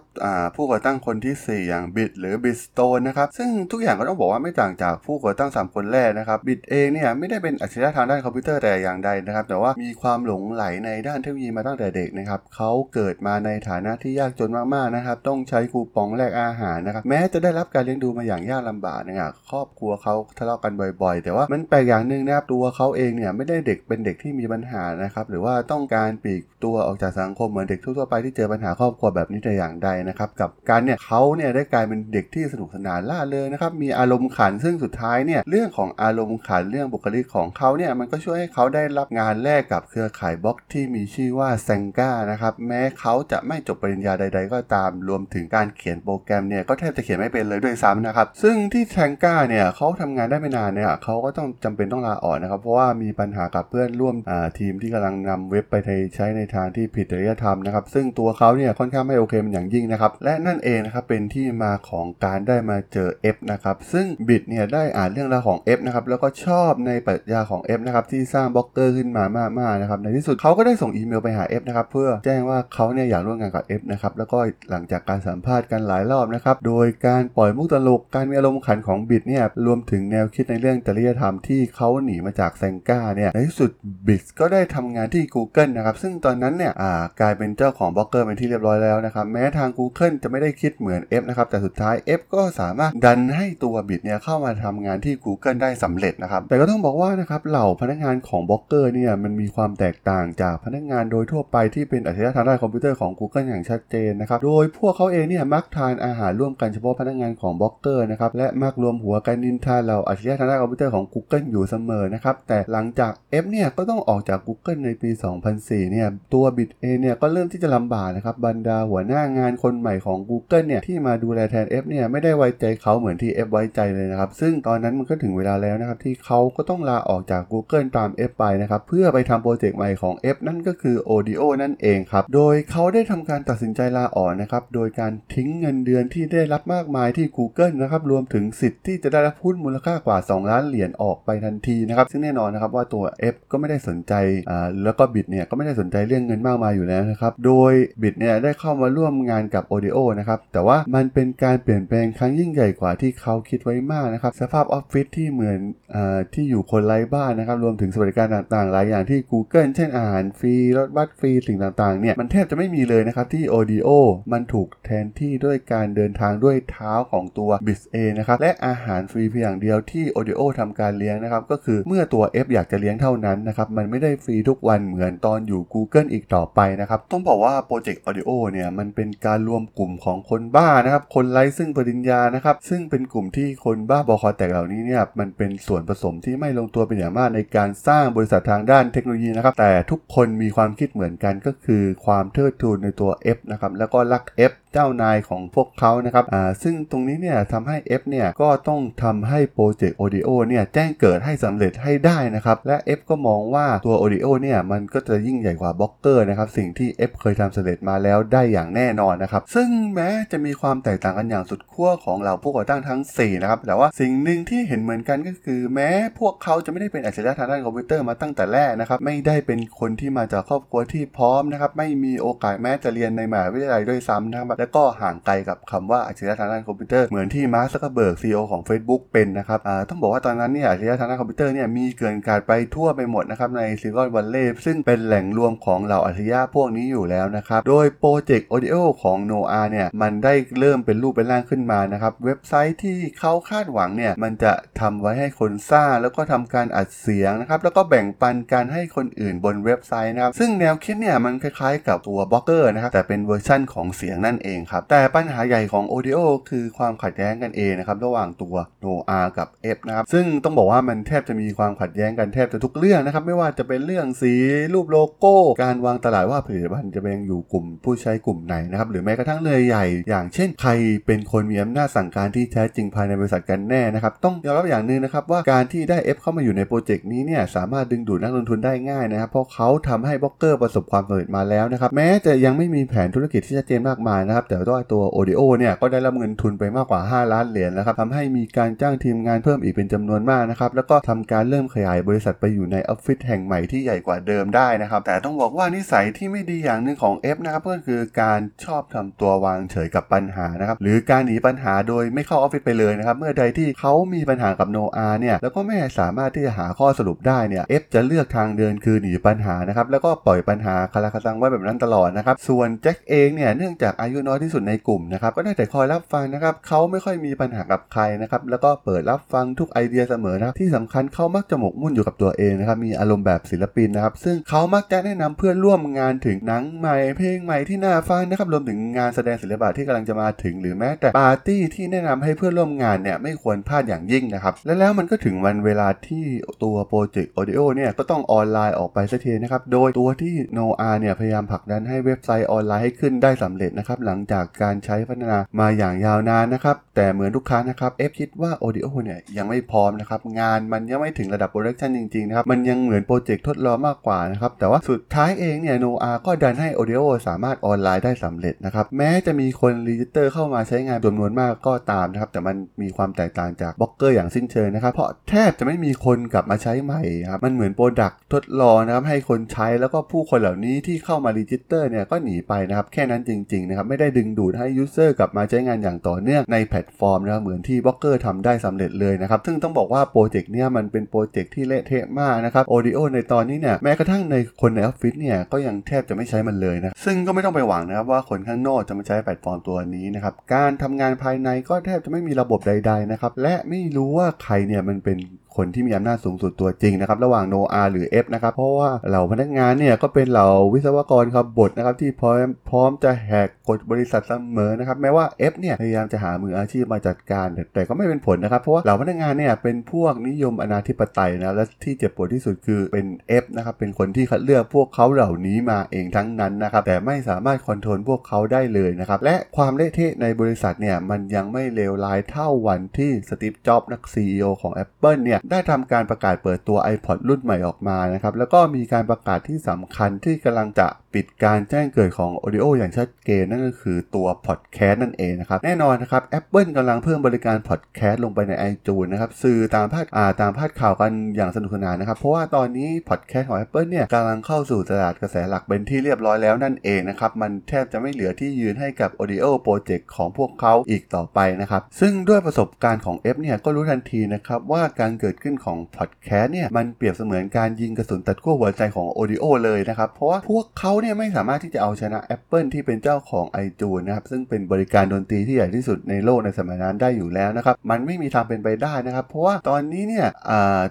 ผู้ก่อตั้งคนที่ 4 อย่างบิซหรือบิซสโตนนะครับซึ่งทุกอย่างก็ต้องบอกว่าไม่ต่างจากผู้ก่อตั้ง 3 คนแรกนะครับบิซเองเนี่ยไม่ได้เป็นอัจฉริยะทางด้านคอมพิวเตอร์แต่อย่างใดนะครับแต่ว่ามีความหลงไหลในด้านเทคโนโลยีมาตั้งแต่เด็กนะครับเขาเกิดมาในฐานะที่ยากจนมากๆนะครับต้องใช้คูปองแลกอาหารนะครับแม้จะได้รับการเลี้ยงดูมาอย่างยากลำบากนะครับครอบครัวเขาทะเลาะกันบ่อย ๆ แต่ว่ามันแปลกอย่างหนึ่งนะครับตัวเขาเองเนี่ยไม่ได้เด็กเป็นเด็กที่มีปัญหานะครับหรือว่าต้องการปลีกตัวออกจากสังคมเหมือนเด็กทั่วๆไปที่เจอปัญหาครอบครัวแบบนี้แต่อย่างใดนะครับกลับกันเนี่ยเขาเนี่ยได้กลายเป็นเด็กที่สนุกสนานร่าเริงนะครับมีอารมณ์ขันซึ่งสุดท้ายเนี่ยเรื่องของอารมณ์ขันเรื่องบุคลิกของเขาเนี่ยมันก็ช่วยให้เขาได้รับงานแรกกับเครือข่ายบล็อกที่มีชื่อว่าแซงก้านะครับแม้เขาจะไม่จบปริญญาใด ๆ ก็ตามรวมถึงการเขียนโปรแกรมเนี่ยก็แทบจะเขียนไม่เป็นเลยด้วยซ้ำนะครับซึ่งที่แซงก้าเนี่ยเขาทำงานได้ไม่นานเนี่ยเขาก็ต้องจำเป็นต้องลาออกนะครับ เพราะว่ามีปัญหากับเพื่อนร่วมทีมที่กำลังนำเว็บไปใช้ในทางที่ผิดจริยธรรมนะครับ ซึ่งตัวเขาเนี่ยค่อนข้างไม่โอเคเป็นอย่างยิ่งนะครับ และนั่นเองนะครับเป็นที่มาของการได้มาเจอ F นะครับ ซึ่งบิดเนี่ยได้อ่านเรื่องราวของ F นะครับ แล้วก็ชอบในปรัชญาของ F นะครับที่สร้างบล็อกเกอร์ขึ้นมามากๆนะครับ ในที่สุดเขาก็ได้ส่งอีเมลไปหา F นะครับเพื่อแจ้งว่าเขาเนี่ยอยากร่วมงานกับ F นะครับ แล้วก็หลังจากการสัมภาษณ์กันหลายรอบนะครับ โดยการปล่อยมุกตลก การมีอารมณ์ขันของบิซเนี่ยรวมถึงแนวคิดในเรื่องจริยธรรมที่เขาหนีมาจาก Xanga เนี่ยในที่สุดบิซก็ได้ทำงานที่ Google นะครับซึ่งตอนนั้นเนี่ยกลายเป็นเจ้าของบล็อกเกอร์เป็นที่เรียบร้อยแล้วนะครับแม้ทาง Google จะไม่ได้คิดเหมือน F นะครับแต่สุดท้าย Ev ก็สามารถดันให้ตัวบิซเนี่ยเข้ามาทำงานที่ Google ได้สำเร็จนะครับแต่ก็ต้องบอกว่านะครับเหล่าพนักงานของบล็อกเกอร์เนี่ยมันมีความแตกต่างจากพนักงานโดยทั่วไปที่เป็นอัจฉริยะทางด้านคอมพิวเตอร์ของ Google อย่างชัดเจนนะครับโดยพวกเขาเองเนี่ยมักทานอาหารร่วมกันเฉพาะพนักงานของบล็อกเกอร์นะครับและมักรวมหัวกันนินทาเหล่าอัจฉริยะทางด้านคอมพิวเตอร์ของ Google อยู่เสมอนะครับ แต่หลังจาก Ev เนี่ยก็ต้องออกจาก Google ในปี 2004 เนี่ย ตัวบิซเองเนี่ยก็เริ่มที่จะลำบากนะครับ บรรดาหัวหน้างานคนใหม่ของ Google เนี่ยที่มาดูแลแทน F เนี่ยไม่ได้ไว้ใจเขาเหมือนที่ F ไว้ใจเลยนะครับ ซึ่งตอนนั้นมันก็ถึงเวลาแล้วนะครับที่เขาก็ต้องลาออกจาก Google ตาม Ev ไปนะครับเพื่อไปทำโปรเจกต์ใหม่ของ Ev นั่นก็คือ Odeo นั่นเองครับ โดยเขาได้ทำการตัดสินใจลาออกนะครับ โดยการทิ้งเงินเดือนที่ได้รับมากมายที่ Google นะครับ รวมถึงสิทธิ์ที่จะได้รับหุ้นมูลค่ากว่า 2 ล้านเหรียญออกไปทันทีนะครับซึ่งแน่นอนนะครับว่าตัว F ก็ไม่ได้สนใจอ่าแล้วก็บิดเนี่ยก็ไม่ได้สนใจเรื่องเงินมากมายอยู่แล้วนะครับโดยบิดเนี่ยได้เข้ามาร่วมงานกับ Audio นะครับแต่ว่ามันเป็นการเปลี่ยนแปลงครั้งยิ่งใหญ่กว่าที่เขาคิดไว้มากนะครับสภาพออฟฟิศที่เหมือนอ่าที่อยู่คนไร้บ้านนะครับรวมถึงสวัสดิการต่างๆ หลายอย่างที่ Google เช่นอาหารฟรีรถบัสฟรีสิ่งต่างๆเนี่ยมันแทบจะไม่มีเลยนะครับที่ Audio มันถูกแทนที่ด้วยการเดินทางด้วยเท้าของตัว b i z เองนะครับและอาหารฟรีเพียงอย่างเดียวที่ Audio ทำการเลี้ยงนะครับก็คือเมื่อตัว F อยากจะเลี้ยงเท่านั้นนะครับมันไม่ได้ฟรีทุกวันเหมือนตอนอยู่ Google อีกต่อไปนะครับต้องบอกว่าโปรเจกต์ Audio เนี่ยมันเป็นการรวมกลุ่มของคนบ้านะครับคนไร้ซึ่งปริญญานะครับนะครับซึ่งเป็นกลุ่มที่คนบ้าบอคอแตกเหล่านี้เนี่ยมันเป็นส่วนผสมที่ไม่ลงตัวเป็นอย่างมากในการสร้างบริษัททางด้านเทคโนโลยีนะครับแต่ทุกคนมีความคิดเหมือนกันก็คือความเทิดทูนในตัว F นะครับแล้วก็รัก Ev เจ้านายของพวกเขานะครับอ่าซึ่งตรงนี้เนี่ยทำให้ F เนี่ยก็ต้องทำให้โปรเจกต์ Odeo เนี่ยแจ้งเกิดให้สำเร็จให้ได้นะครับ และ Ev ก็มองว่าตัว Audio เนี่ยมันก็จะยิ่งใหญ่กว่าบล็อกเกอร์นะครับ สิ่งที่ Ev เคยทำสำเร็จมาแล้วได้อย่างแน่นอนนะครับ ซึ่งแม้จะมีความแตกต่างกันอย่างสุดขั้วของเหล่าผู้ก่อตั้งทั้ง 4 นะครับ แต่ว่าสิ่งหนึ่งที่เห็นเหมือนกันก็คือ แม้พวกเขาจะไม่ได้เป็นอัจฉริยะทางด้านคอมพิวเตอร์มาตั้งแต่แรกนะครับ ไม่ได้เป็นคนที่มาจากครอบครัวที่พร้อมนะครับ ไม่มีโอกาสแม้จะเรียนในมหาวิทยาลัยด้วยซ้ำนะครับ แล้วก็ห่างไกลกับคำว่าอัจฉริยะทางด้านคอมพิวเตอร์เหมือนที่มาร์คซักเกอร์เบิร์ก CEO ของ Facebook เป็นนะครับต้องบอกว่าตอนนั้นเนี่ยอัจฉริยะทางด้านคอมพิวเตอร์เนี่ยมีเกลื่อนกลาดไปทั่วไปหมดนะครับในซิลิคอนแวลลีย์ซึ่งเป็นแหล่งรวมของเหล่าอัจฉริยะพวกนี้อยู่แล้วนะครับโดยโปรเจกต์ Odeo ของ Noah เนี่ยมันได้เริ่มเป็นรูปเป็นร่างขึ้นมานะครับเว็บไซต์ที่เขาคาดหวังเนี่ยมันจะทำไว้ให้คนสร้างแล้วก็ทำการอัดเสียงนะครับแล้วก็แบ่งปันการให้คนอื่นบนเว็บไซต์นะครับซึ่งแนวคิดเนี่ยมันคล้ายๆ กับตัวบล็อกเกอร์นะครับแต่เป็นเวอร์ชั่นของเสียงนั่นเองครับแต่ปัญหาใหญ่ของ Audio คือความขัดแย้งกันเองนะครับระหว่างตัว Noah กับ Ev นะครับ ซึ่งต้องบอกว่ามันแทบจะมีความขัดแย้งกันแทบจะทุกเรื่องนะครับ ไม่ว่าจะเป็นเรื่องสีรูปโลโก้ การวางตลาดว่าผลิตภัณฑ์จะเป็นอยู่กลุ่มผู้ใช้กลุ่มไหนนะครับ หรือแม้กระทั่งเรื่องใหญ่ อย่างเช่นใครเป็นคนมีอำนาจสั่งการที่แท้จริงภายในบริษัทกันแน่นะครับ ต้องยอมรับอย่างหนึ่งนะครับว่าการที่ได้ F เข้ามาอยู่ในโปรเจกต์นี้เนี่ยสามารถดึงดูดนักลงทุนได้ง่ายนะครับ เพราะเขาทำให้บล็อกเกอร์ประสบความสำเร็จมาแล้วนะครับ แม้จะยังไม่มีแผนธุรกิจที่ชัดเจนมากมายนะครับ แต่ว่าตัว ODO เนี่ยก็ได้รับเงินทุนไปมากกว่า 5 ล้านเหรียญนะครับทำให้มีการจ้างทีมงานเพิ่มอีกเป็นจำนวนมากนะครับแล้วก็ทำการเริ่มขยายบริษัทไปอยู่ในออฟฟิศแห่งใหม่ที่ใหญ่กว่าเดิมได้นะครับแต่ต้องบอกว่านิสัยที่ไม่ดีอย่างหนึ่งของ F นะครับก็คือการชอบทำตัววางเฉยกับปัญหานะครับหรือการหนีปัญหาโดยไม่เข้าออฟฟิศไปเลยนะครับเมื่อใดที่เขามีปัญหากับโนอาเนี่ยแล้วก็ไม่สามารถที่จะหาข้อสรุปได้เนี่ย F จะเลือกทางเดินคือหนีปัญหานะครับแล้วก็ปล่อยปัญหาคาราคาซังไว้แบบนั้นตลอดนะครับส่วนแจ็คเองเนี่ยเนื่องจากอายุน้อยที่สุดในกลุ่มนะครับก็ได้แต่คอยรับฟังนะครับเขาไม่ค่อยมีปัญหากับใครนะครับแล้วก็เปิดรับฟังทุกไอเดียเสมอนะครับที่สำคัญเขามักจะหมกมุ่นอยู่กับตัวเองนะครับมีอารมณ์แบบศิลปินนะครับซึ่งเขามักจะแนะนำเพื่อนร่วมงานถึงหนังใหม่เพลงใหม่ที่น่าฟังนะครับรวมถึงงานแสดงศิลปะที่กำลังจะมาถึง หรือแม้แต่ปาร์ตี้ที่แนะนำให้เพื่อนร่วมงานเนี่ยไม่ควรพลาดอย่างยิ่งนะครับและแล้วมันก็ถึงวันเวลาที่ตัวโปรเจกต์ Audio เนี่ยก็ต้องออนไลน์ออกไปสักทีนะครับโดยตัวที่ Noah เนี่ยพยายามผลักดันให้เว็บไซต์ออนไลน์ให้ขึ้นได้สำเร็จนะครับหลังจากการใช้พัฒนามาอย่างยาวนานนะครับแต่เหมือนทุกครั้งนะครับ Ev คิดว่า Odeo เนี่ยยังไม่พร้อมนะครับงานมันยังไม่ถึงระดับ production จริงๆนะครับมันยังเหมือนโปรเจกต์ทดลองมากกว่านะครับแต่ว่าสุดท้ายเองเนี่ย Noah ก็ดันให้ Audio สามารถออนไลน์ได้สำเร็จนะครับแม้จะมีคน register เข้ามาใช้งานจำนวนมากก็ตามนะครับแต่มันมีความแตกต่างจากบล็อกเกอร์อย่างสิ้นเชิงนะครับเพราะแทบจะไม่มีคนกลับมาใช้ใหม่ครับมันเหมือน product ทดลองนะครับให้คนใช้แล้วก็ผู้คนเหล่านี้ที่เข้ามา register เนี่ยก็หนีไปนะครับแค่นั้นจริงๆนะครับไม่ได้ดึงดูดให้ user กลับมาใช้งานอย่างต่อเนื่องในแพลตฟอร์มนะครับเหมือนทบล็อกเกอร์ทำได้สำเร็จเลยนะครับ ซึ่งต้องบอกว่าโปรเจกต์เนี่ยมันเป็นโปรเจกต์ที่เละเทะมากนะครับ Odeo ในตอนนี้เนี่ยแม้กระทั่งในคนในออฟฟิศเนี่ยก็ยังแทบจะไม่ใช้มันเลยนะ ซึ่งก็ไม่ต้องไปหวังนะครับว่าคนข้างนอกจะมาใช้แพลตฟอร์มตัวนี้นะครับ การทำงานภายในก็แทบจะไม่มีระบบใด ๆนะครับ และไม่รู้ว่าใครเนี่ยมันเป็น คนที่มีอำนาจสูงสุดตัวจริงนะครับระหว่าง n o a หรือ F นะครับเพราะว่าเหล่าพนักงานเนี่ยก็เป็นเหล่าวิศวกรครับบทนะครับที่พร้อมพร้อมจะแหกกฎบริษัทเสมอนะครับแม้ว่า F เนี่ยพยายามจะหามืออาชีพมาจัดการ แต่ก็ไม่เป็นผลนะครับเพราะว่าเหล่าพนักงานเนี่ยเป็นพวกนิยมอนาธิปไตยนะและที่เจ็บปวดที่สุดคือเป็น F นะครับเป็นคนที่คัดเลือกพวกเขาเหล่านี้มาเองทั้งนั้นนะครับแต่ไม่สามารถคอนโทรลพวกเขาได้เลยนะครับและความเละเทะในบริษัทเนี่ยมันยังไม่เลวร้ายเท่าวันที่สตีฟจ็อบส์นัก CEO ของ Apple เนี่ยได้ทำการประกาศเปิดตัว iPod รุ่นใหม่ออกมานะครับแล้วก็มีการประกาศที่สำคัญที่กำลังจะ ปิดการแจ้งเกิดของ Audio อย่างชัดเจนนั่นก็คือตัว Podcast นั่นเองนะครับ แน่นอนนะครับ Apple กำลังเพิ่มบริการ Podcast ลงไปใน iTunes นะครับสื่อตามพาดอ่าตามพาดข่าวกันอย่างสนุกสนานนะครับ เพราะว่าตอนนี้ Podcast ของ Apple เนี่ยกำลังเข้าสู่ตลาดกระแสหลักเป็นที่เรียบร้อยแล้วนั่นเองนะครับมันแทบจะไม่เหลือที่ยืนให้กับ Audio Project ของพวกเขาอีกต่อไปนะครับซึ่งด้วยประสบการณ์ของ F เนี่ยก็รู้ทันทีนะครับว่าการเกิดขึ้นของ Podcast เนี่ยมันเปรียบเสมือนการยิงกระสุนตัดขั้วหัวใจของ Audio เลยนะครับเพราะว่าพวกเขาเนี่ยไม่สามารถที่จะเอาชนะ Apple ที่เป็นเจ้าของ iTunes นะครับซึ่งเป็นบริการดนตรีที่ใหญ่ที่สุดในโลกในสมัยนั้นได้อยู่แล้วนะครับมันไม่มีทางเป็นไปได้นะครับ เพราะว่าตอนนี้เนี่ย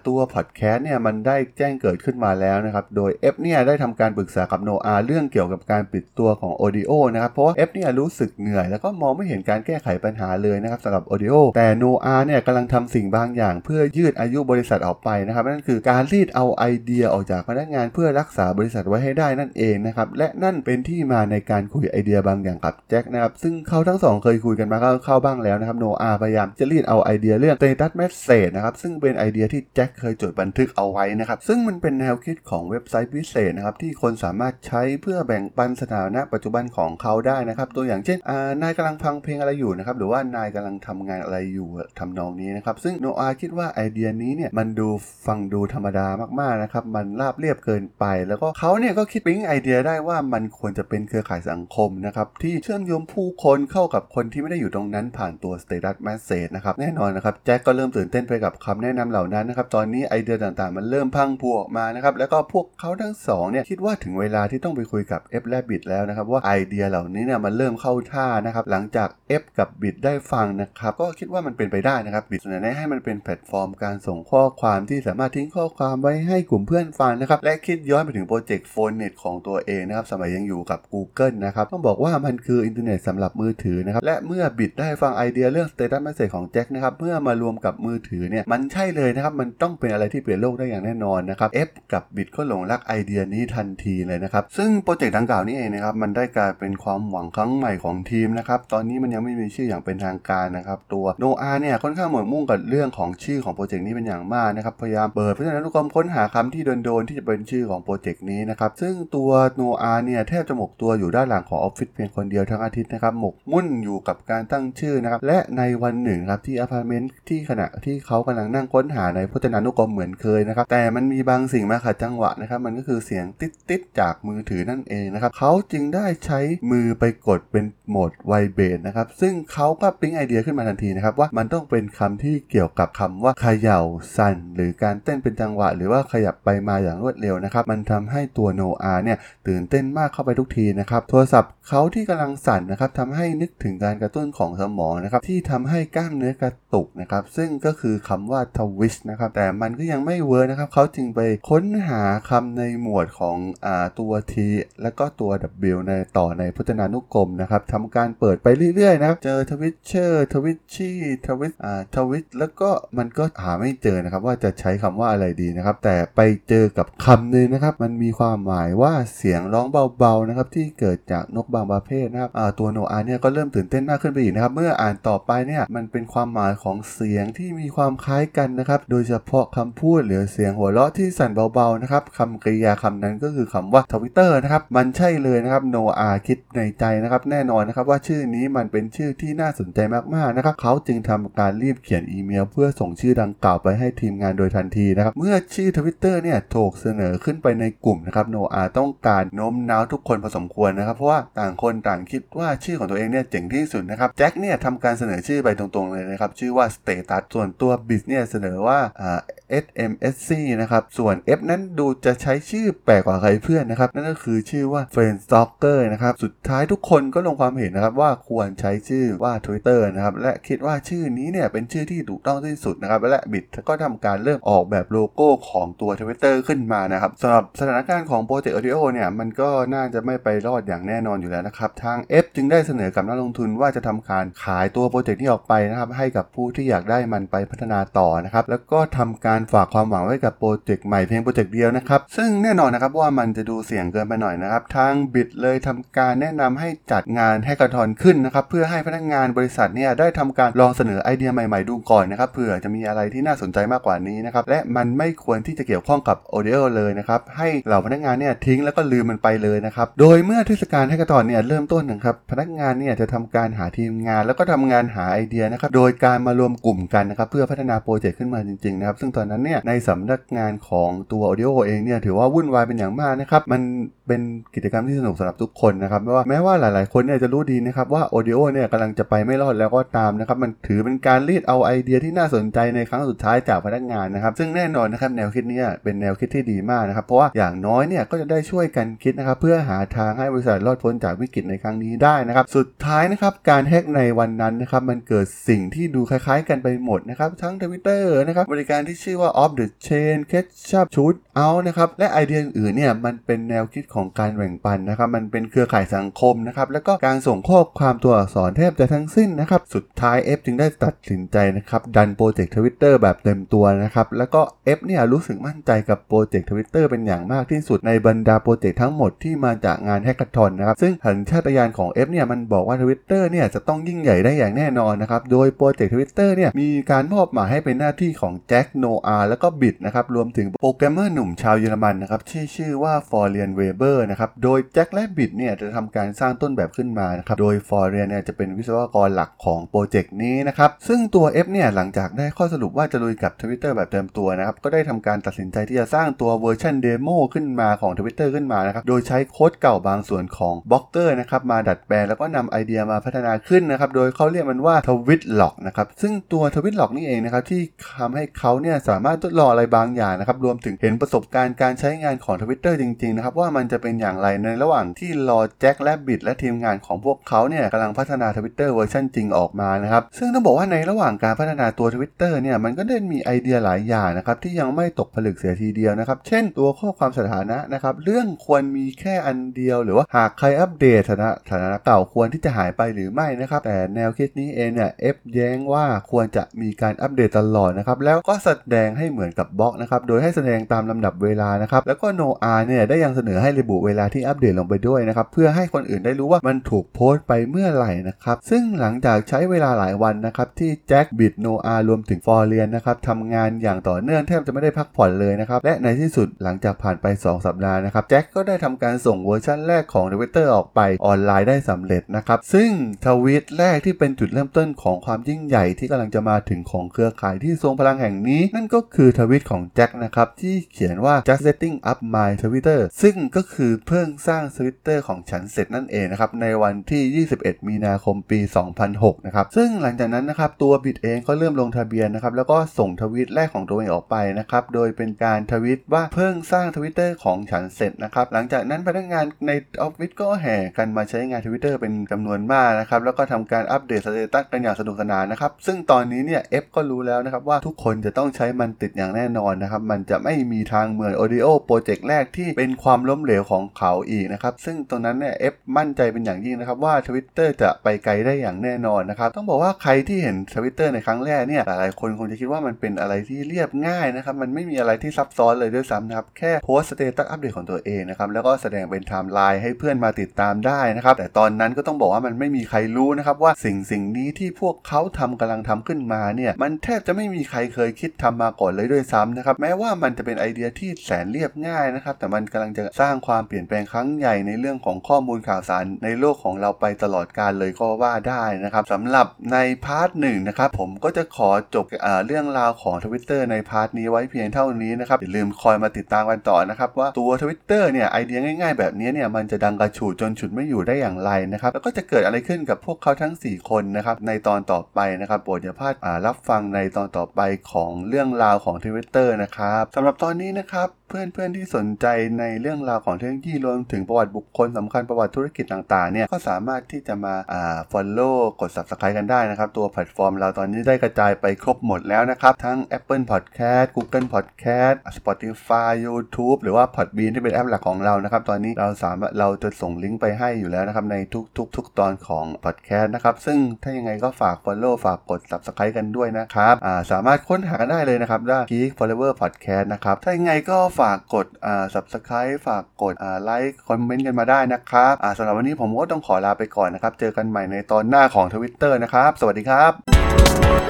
ตัวพอดแคสต์เนี่ยมันได้แจ้งเกิดขึ้นมาแล้วนะครับโดย F เนี่ยได้ทำการปรึกษากับโนอาเรื่องเกี่ยวกับการปิดตัวของ Audio นะครับเพราะว่า F เนี่ยรู้สึกเหนื่อย แล้วก็มองไม่เห็นการแก้ไขปัญหาเลยนะครับสำหรับ Audio แต่โนอาเนี่ยกำลังทำสิ่งบางอย่าง เพื่อยืดอายุบริษัทออกไปนะครับนั่นคือการรีดเอาไอเดียออกจากพนักงานเพื่อรักษาบริษัทไว้ให้ได้นั่นเองนะครับและนั่นเป็นที่มาในการคุยไอเดียบางอย่างกับแจ็คนะครับซึ่งเขาทั้งสองเคยคุยกันมาเข้าบ้างแล้วนะครับโนอาพยายามจะรีดเอาไอเดียเรื่อง Status Message นะครับซึ่งเป็นไอเดียที่แจ็คเคยจดบันทึกเอาไว้นะครับซึ่งมันเป็นแนวคิดของเว็บไซต์พิเศษนะครับที่คนสามารถใช้เพื่อแบ่งปันสถานะปัจจุบันของเขาได้นะครับตัวอย่างเช่นนายกำลังฟังเพลงอะไรอยู่นะครับหรือว่านายกำลังทำงานอะไรอยู่ทำนองนี้นะครับซึ่งโนอาคิดว่าไอเดียนี้เนี่ยมันดูฟังดูธรรมดามากๆนะครับมันราบเรียบเกินไป แล้วก็เขาเนี่ยก็คิดปิ๊งไอเดียได้ว่ามันควรจะเป็นเครือข่ายสังคมนะครับที่เชื่อมโยงผู้คนเข้ากับคนที่ไม่ได้อยู่ตรงนั้นผ่านตัว Status Message นะครับแน่นอนนะครับแจ็คก็เริ่มตื่นเต้นไปกับคำแนะนำเหล่านั้นนะครับตอนนี้ไอเดียต่างๆ มันเริ่มพังพวกมานะครับแล้วก็พวกเขาทั้งสองเนี่ยคิดว่าถึงเวลาที่ต้องไปคุยกับ F และ Bit แล้วนะครับว่าไอเดียเหล่านี้เนี่ยมันเริ่มเข้าท่านะครับหลังจาก F กับ Bit ได้ฟังนะครับก็คิดว่ามันเป็นไปได้นะครับ Bit เสนอแนะให้มันเป็นแพลตฟอร์มการส่งข้อความที่สามารถทิ้งข้อความไว้ให้กลุ่มเพื่อนฟังนะครับและคิดย้อนไปถึงโปรเจกต์ Phonenet ของตัวเองนะครับสมัยยังอยู่กับ Google นะครับต้องบอกว่ามันคืออินเทอร์เน็ตสำหรับมือถือนะครับและเมื่อ Bit ได้ฟังไอเดียเรื่อง Status Message ของแจ็คนะครับเมื่อมารวมกับมือถือเนี่ยมันใช่เลยนะครับมันต้องเป็นอะไรที่เปลี่ยนโลกได้อย่างแน่นอนนะครับ F กับ Bit ก็หลงรักไอเดียนี้ทันทีเลยนะครับซึ่งโปรเจกต์ดังกล่าวนี้เองนะครับมันได้กลายเป็นความหวังครั้งใหม่ของทีมนะครับตอนนี้มันยังไม่มีชื่ออย่างเป็นทางการนะครับตัวโนอาเนี่ยค่อนข้างหมกมุ่นกับเรื่องของชื่อของโปรเจกต์นี้เป็นอย่างมากนะครับพยายามเปิดพจนานุกรมค้นหาคำที่โดนๆที่จะเป็นชื่อของโปรเจกต์นี้นะครับซึ่งตัวโนอาเนี่ยแทบจะหมกตัวอยู่ด้านหลังของออฟฟิศเพียงคนเดียวทั้งอาทิตย์นะครับหมกมุ่นอยู่กับการตั้งชื่อนะครับและในวันหนึ่งครับที่อพาร์ตเมนต์ที่ขณะที่เขากำลังนั่งค้นหาในพจนานุกรมเหมือนเคยนะครับแต่มันมีบางสิ่งมาขัดจังหวะนะครับมันก็คือเสียงติ๊ดๆจากมือถือนั่นเองนะครับเขาจึงได้ใช้มือไปกดเป็นโหมด vibrate นะครับซึ่งเขาก็ปิ๊งไอเดียขึ้นมาทันทีนะครับว่ามันต้องเป็นคำที่เกี่ยวกับคำว่าเขย่าสั่นหรือการเต้นเป็นจังหวะ หรือว่าขยับไปมาอย่างรวดเร็วนะครับมันทำให้ตัวโนอาเนี่ยตื่นื่นเต้นมากเข้าไปทุกทีนะครับโทรศัพท์เขาที่กำลังสั่นนะครับทำให้นึกถึงการกระตุ้นของสมองนะครับที่ทำให้กล้ามเนื้อกระตุกนะครับซึ่งก็คือคำว่า twitch นะครับแต่มันก็ยังไม่ work นะครับเขาจึงไปค้นหาคำในหมวดของอตัว T และก็ตัว W ในต่อในพจนานุกรมนะครับทำการเปิดไปเรื่อยๆนะครับเจอ twitcher twitchy twitch อ่า twitch แล้วก็มันก็หาไม่เจอนะครับว่าจะใช้คำว่าอะไรดีนะครับแต่ไปเจอกับคำหนึ่งนะครับมันมีความหมายว่าเสียงร้องเบาๆนะครับที่เกิดจากนกบางประเภทนะครับตัวโนอาเนี่ยก็เริ่มตื่นเต้นมากขึ้นไปอีกนะครับ เมื่ออ่านต่อไปเนี่ยมันเป็นความหมายของเสียงที่มีความคล้ายกันนะครับ โดยเฉพาะคำพูดหรือเสียงหัวเราะที่สั่นเบาๆนะครับคำกริยาคำนั้นก็คือคำว่าทวิตเตอร์นะครับ มันใช่เลยนะครับโนอาคิดในใจนะครับแน่นอนนะครับว่าชื่อนี้มันเป็นชื่อที่น่าสนใจมากๆนะครับเขาจึงทำการรีบเขียนอีเมล เพื่อส่งชื่อดังกล่าวไปให้ทีมงานโดยทันทีนะครับเมื่อชื่อทวิตเตอร์เนี่ยถูกเสนอขึ้นไปในกลุ่มนะครับโนอาต้องการโน้มน้าวทุกคนพอสมควรนะครับ เพราะว่าต่างคนต่างคิดว่าชื่อของตัวเองเนี่ยเจ๋งที่สุดนะครับแจ็คเนี่ยทำการเสนอชื่อไปตรงๆเลยนะครับ ชื่อว่า Status ส่วนตัว Biz เนี่ยเสนอว่าอ่า Smssy นะครับ ส่วน Ev นั้นดูจะใช้ชื่อแปลกกว่าใครเพื่อนนะครับ นั่นก็คือชื่อว่า f r i e n d Stalker นะครับ สุดท้ายทุกคนก็ลงความเห็นนะครับว่าควรใช้ชื่อว่า Twitter นะครับ และคิดว่าชื่อนี้เนี่ยเป็นชื่อที่ถูกต้องที่สุดนะครับ และ Biz ก็ทำการเริ่มออกแบบโลโก้ของตัว Twitter ขึ้นมานะครับสำหรับสถานการณ์ของโปรเจกต์ Odeo เนี่ยมันก็น่าจะไม่ไปรอดอย่างแน่นอนอยู่แล้วนะครับทาง F จึงได้เสนอกับนักลงทุนว่าจะทำการขายตัวโปรเจกต์นี้ออกไปนะครับให้กับผู้ที่อยากได้มันไปพัฒนาต่อนะครับแล้วก็ทำการฝากความหวังไว้กับโปรเจกต์ใหม่เพียงโปรเจกต์เดียวนะครับ ซึ่งแน่นอนนะครับว่ามันจะดูเสี่ยงเกินไปหน่อยนะครับ ทาง Biz เลยทำการแนะนำให้จัดงาน hackathon ขึ้นนะครับ เพื่อให้พนักงานบริษัทเนี่ยได้ทำการลองเสนอไอเดียใหม่ๆดูก่อนนะครับ เผื่อจะมีอะไรที่น่าสนใจมากกว่านี้นะครับ และมันไม่ควรที่จะเกี่ยวข้องกับ Audio เลยนะครับ ให้เหล่าพนักงานเนี่ยทิ้งแล้วก็ลืมมันไปเลยนะครับ โดยเมื่อเทศกาล hackathon เนี่ยเริ่มต้นนะครับ พนักงานเนี่ยจะทำการหาทีมงาน แล้วก็ทำงานหาไอเดียนะครับ โดยการมารวมกลุ่มกันนะครับ เพื่อพัฒนาโปรเจกต์ขึ้นมาจริงๆนะครับ ซึ่งตอนนั้นเนี่ยในสำนักงานของตัว Audio เองเนี่ยถือว่าวุ่นวายเป็นอย่างมากนะครับมันเป็นกิจกรรมที่สนุกสำหรับทุกคนนะครับไม่ว่าแม้ว่าหลายๆ คนเนี่ยจะรู้ดีนะครับว่า Odeo เนี่ยกำลังจะไปไม่รอดแล้วก็ตามนะครับมันถือเป็นการรีดเอาไอเดียที่น่าสนใจในครั้งสุดท้ายจากพนักงานนะครับซึ่งแน่นอนนะครับแนวคิดเนี้เป็นแนวคิดที่ดีมากนะครับเพราะว่าอย่างน้อยเนี่ยก็จะได้ช่วยกันคิดนะครับเพื่อหาทางให้บริษัทรอดพ้นจากวิกฤตในครั้งนี้ได้นะครับสุดท้ายนะครับการ hack ในวันนั้นนะครับมันเกิดสิ่งที่ดูคล้าย ๆ กันไปหมดนะครับทั้ง Twitter นะครับบริการที่ชื่อว่า Off the Chain Ketchup Shoot Out นะครับ และไอเดียอื่นเนี่ยมันเป็นแนวคิดของการแบ่งปันนะครับ มันเป็นเครือข่ายสังคมนะครับ แล้วก็การส่งข้อความตัวอักษรแทบจะทั้งสิ้นนะครับ สุดท้าย Ev จึงได้ตัดสินใจนะครับ ดันโปรเจกต์ทวิตเตอร์แบบเต็มตัวนะครับ แล้วก็ F เนี่ยรู้สึกมั่นใจกับโปรเจกต์ทวิตเตอร์เป็นอย่างมากที่สุดในบรรดาโปรเจกต์ทั้งหมดที่มาจากงาน hackathon นะครับ ซึ่งสัญชาตญาณของ F เนี่ยมันบอกว่าทวิตเตอร์เนี่ยจะต้องยิ่งใหญ่ได้อย่างแน่นอนนะครับ โดยโปรเจกต์ทวิตเตอร์เนี่ยมีการมอบหมายให้เป็นหน้าที่ของแจ็คโนอาแล้วก็ Biz นะครับรวมถึงโปรแกรมเมอร์หนุ่มชาวเยอรมันนะครับที่ชื่อว่า Florian Weber นะครับโดยแจ็คและ Biz เนี่ยจะทำการสร้างต้นแบบขึ้นมานะครับโดย Florian เนี่ยจะเป็นวิศวกรหลักของโปรเจกต์นี้นะครับซึ่งตัว F เนี่ยหลังจากได้ข้อสรุปว่าจะลุยกับ Twitter แบบเต็มตัวนะครับก็ได้ทำการตัดสินใจที่จะสร้างตัวเวอร์ชัน demoขึ้นมาของ Twitter ขึ้นมานะครับโดยใช้โค้ดเก่าบางส่วนของบล็อกเกอร์นะครับมาดัดแปลงแล้วก็นำไอเดียมาพัฒนาขึ้นนะครับโดยเขาเรียกมันว่า Twitlog นะครับซึ่งตัว Twitlog นี่เองนะครับที่ทำให้เขาเนี่ยสามารถทดลองอะไรบางอย่างนะครับรวมถึงเห็นประสบการณ์การใช้งานของ Twitter จริงๆนะครับว่ามันจะเป็นอย่างไรในระหว่างที่รอแจ็คและบิซและทีมงานของพวกเขาเนี่ยกำลังพัฒนา Twitter เวอร์ชันจริงออกมานะครับซึ่งต้องบอกว่าในระหว่างการพัฒนาตัว Twitter เนี่ยมันก็ได้มีไอเดียหลายอย่างนะครับที่ยังไม่ตกผลึกเสียทีเดียวนะครับเช่นตัวข้อความสถานะนะครับเรื่องควรมีแค่อันเดียว หรือว่าหากใครอัปเดตสถานะสถานะเก่าควรที่จะหายไปหรือไม่นะครับแต่แนวคิดนี้เองเนี่ยเอฟแย้งว่าควรจะมีการอัปเดตตลอดนะครับแล้วก็แสดงให้เหมือนกับบล็อกนะครับ โดยให้แสดงตามลำดับเวลานะครับ แล้วก็โนอาเนี่ยได้ยังเสนอให้ระบุเวลาที่อัปเดตลงไปด้วยนะครับ เพื่อให้คนอื่นได้รู้ว่ามันถูกโพสต์ไปเมื่อไหร่นะครับ ซึ่งหลังจากใช้เวลาหลายวันนะครับ ที่แจ็คบิดโนอารวมถึงฟอร์เรียนนะครับทำงานอย่างต่อเนื่องแทบจะไม่ได้พักผ่อนเลยนะครับ และในที่สุดหลังจากผ่านไป 2 สัปดาห์นะครับ แจ็คก็ได้ทำการส่งเวอร์ชันแรกของ Twitter ออกไปออนไลน์ได้สำเร็จนะครับ ซึ่งทวีตแรกที่เป็นจุดเริ่มต้นของความยิ่งใหญ่ที่กำลังจะมาถึงของเครือข่ายที่ทรงพลังแห่งนี้นั่นก็คือทวิตของแจ็คนะครับ ที่เขียนว่า just setting up my Twitter ซึ่งก็คือเพิ่งสร้าง Twitter ของฉันเสร็จนั่นเองนะครับ ในวันที่ 21 มีนาคมปี 2006 นะครับ ซึ่งหลังจากนั้นนะครับตัวบิดเองก็เริ่มลงทะเบียนนะครับ แล้วก็ส่งทวิตแรกของตัวเองออกไปนะครับ โดยเป็นการทวิตว่าเพิ่งสร้าง Twitter ของฉันเสร็จนะครับ หลังจากนั้นพนักงานในออฟฟิศก็แห่กันมาใช้งาน Twitter เป็นจำนวนมากนะครับ แล้วก็ทำการอัปเดต status กันอย่างสนุกสนานนะครับ ซึ่งตอนนี้เนี่ย F ก็รู้แล้วนะครับว่าทุกคนจะต้องใช้มันติดอย่างแน่นอนนะครับ มันจะไม่มีทางเหมือน Audio โปรเจกต์แรกที่เป็นความล้มเหลวของเขาอีกนะครับ ซึ่งตรงนั้นเนี่ย F มั่นใจเป็นอย่างยิ่งนะครับว่า Twitter จะไปไกลได้อย่างแน่นอนนะครับ ต้องบอกว่าใครที่เห็น Twitter ในครั้งแรกเนี่ยหลายคนคงจะคิดว่ามันเป็นอะไรที่เรียบง่ายนะครับ มันไม่มีอะไรที่ซับซ้อนเลยด้วยซ้ำนะครับ แค่โพสต์ status อัปเดตของตัวเองนะครับ แล้วก็แสดงเป็นไทม์ไลน์ให้เพื่อนมาติดตามได้นะครับ แต่ตอนนั้นก็ต้องบอกว่ามันไม่มีใครรู้นะครับว่าสิ่งสิ่งนี้ที่พวกเขาทำกำลังทำขึ้นมาเนี่ย มันแทบจะไม่มีใครเคยคิดทำมาก่อนเลยด้วยซ้ำนะครับแม้ว่ามันจะเป็นไอเดียที่แสนเรียบง่ายนะครับแต่มันกำลังจะสร้างความเปลี่ยนแปลงครั้งใหญ่ในเรื่องของข้อมูลข่าวสารในโลกของเราไปตลอดกาลเลยก็ว่าได้นะครับสำหรับใน part หนึ่งนะครับผมก็จะขอจบเรื่องราวของ Twitter ใน part นี้ไว้เพียงเท่านี้นะครับอย่าลืมคอยมาติดตามกันต่อนะครับว่าตัว Twitter เนี่ยไอเดียง่าย ๆ แบบนี้เนี่ยมันจะดังกระฉูดจนฉุดไม่อยู่ได้อย่างไรนะครับแล้วก็จะเกิดอะไรขึ้นกับพวกเขาทั้ง 4 คนนะครับในตอนต่อไปนะครับโปรดอย่าพลาดรับฟังในตอนต่อไปของเรื่องราวของ Twitter นะครับสำหรับตอนนี้นะครับ เพื่อนๆที่สนใจในเรื่องราวของเทคโนโลยีรวมถึงประวัติบุคคลสำคัญประวัติธุรกิจต่างๆเนี่ยก็สามารถที่จะมาอ่า follow กด subscribe กันได้นะครับ ตัวแพลตฟอร์มเราตอนนี้ได้กระจายไปครบหมดแล้วนะครับ ทั้ง Apple Podcast Google Podcast Spotify YouTube หรือว่า Podbean ที่เป็นแอปหลักของเรานะครับตอนนี้เราสามารถเราจะส่งลิงก์ไปให้อยู่แล้วนะครับในทุกๆทุกตอนของ podcast นะครับซึ่งถ้ายังไงก็ฝาก follow ฝากกด subscribe กันด้วยนะครับอ่าสามารถค้นหากันได้เลยนะครับได้ Geek Forever Podcast นะครับถ้ายังไงก็ฝากกดอ่า subscribe ฝากกดอ่าไลค์คอมเมนต์กันมาได้นะครับอ่าสำหรับวันนี้ผมก็ต้องขอลาไปก่อนนะครับ เจอกันใหม่ในตอนหน้าของ Twitter นะครับ สวัสดีครับ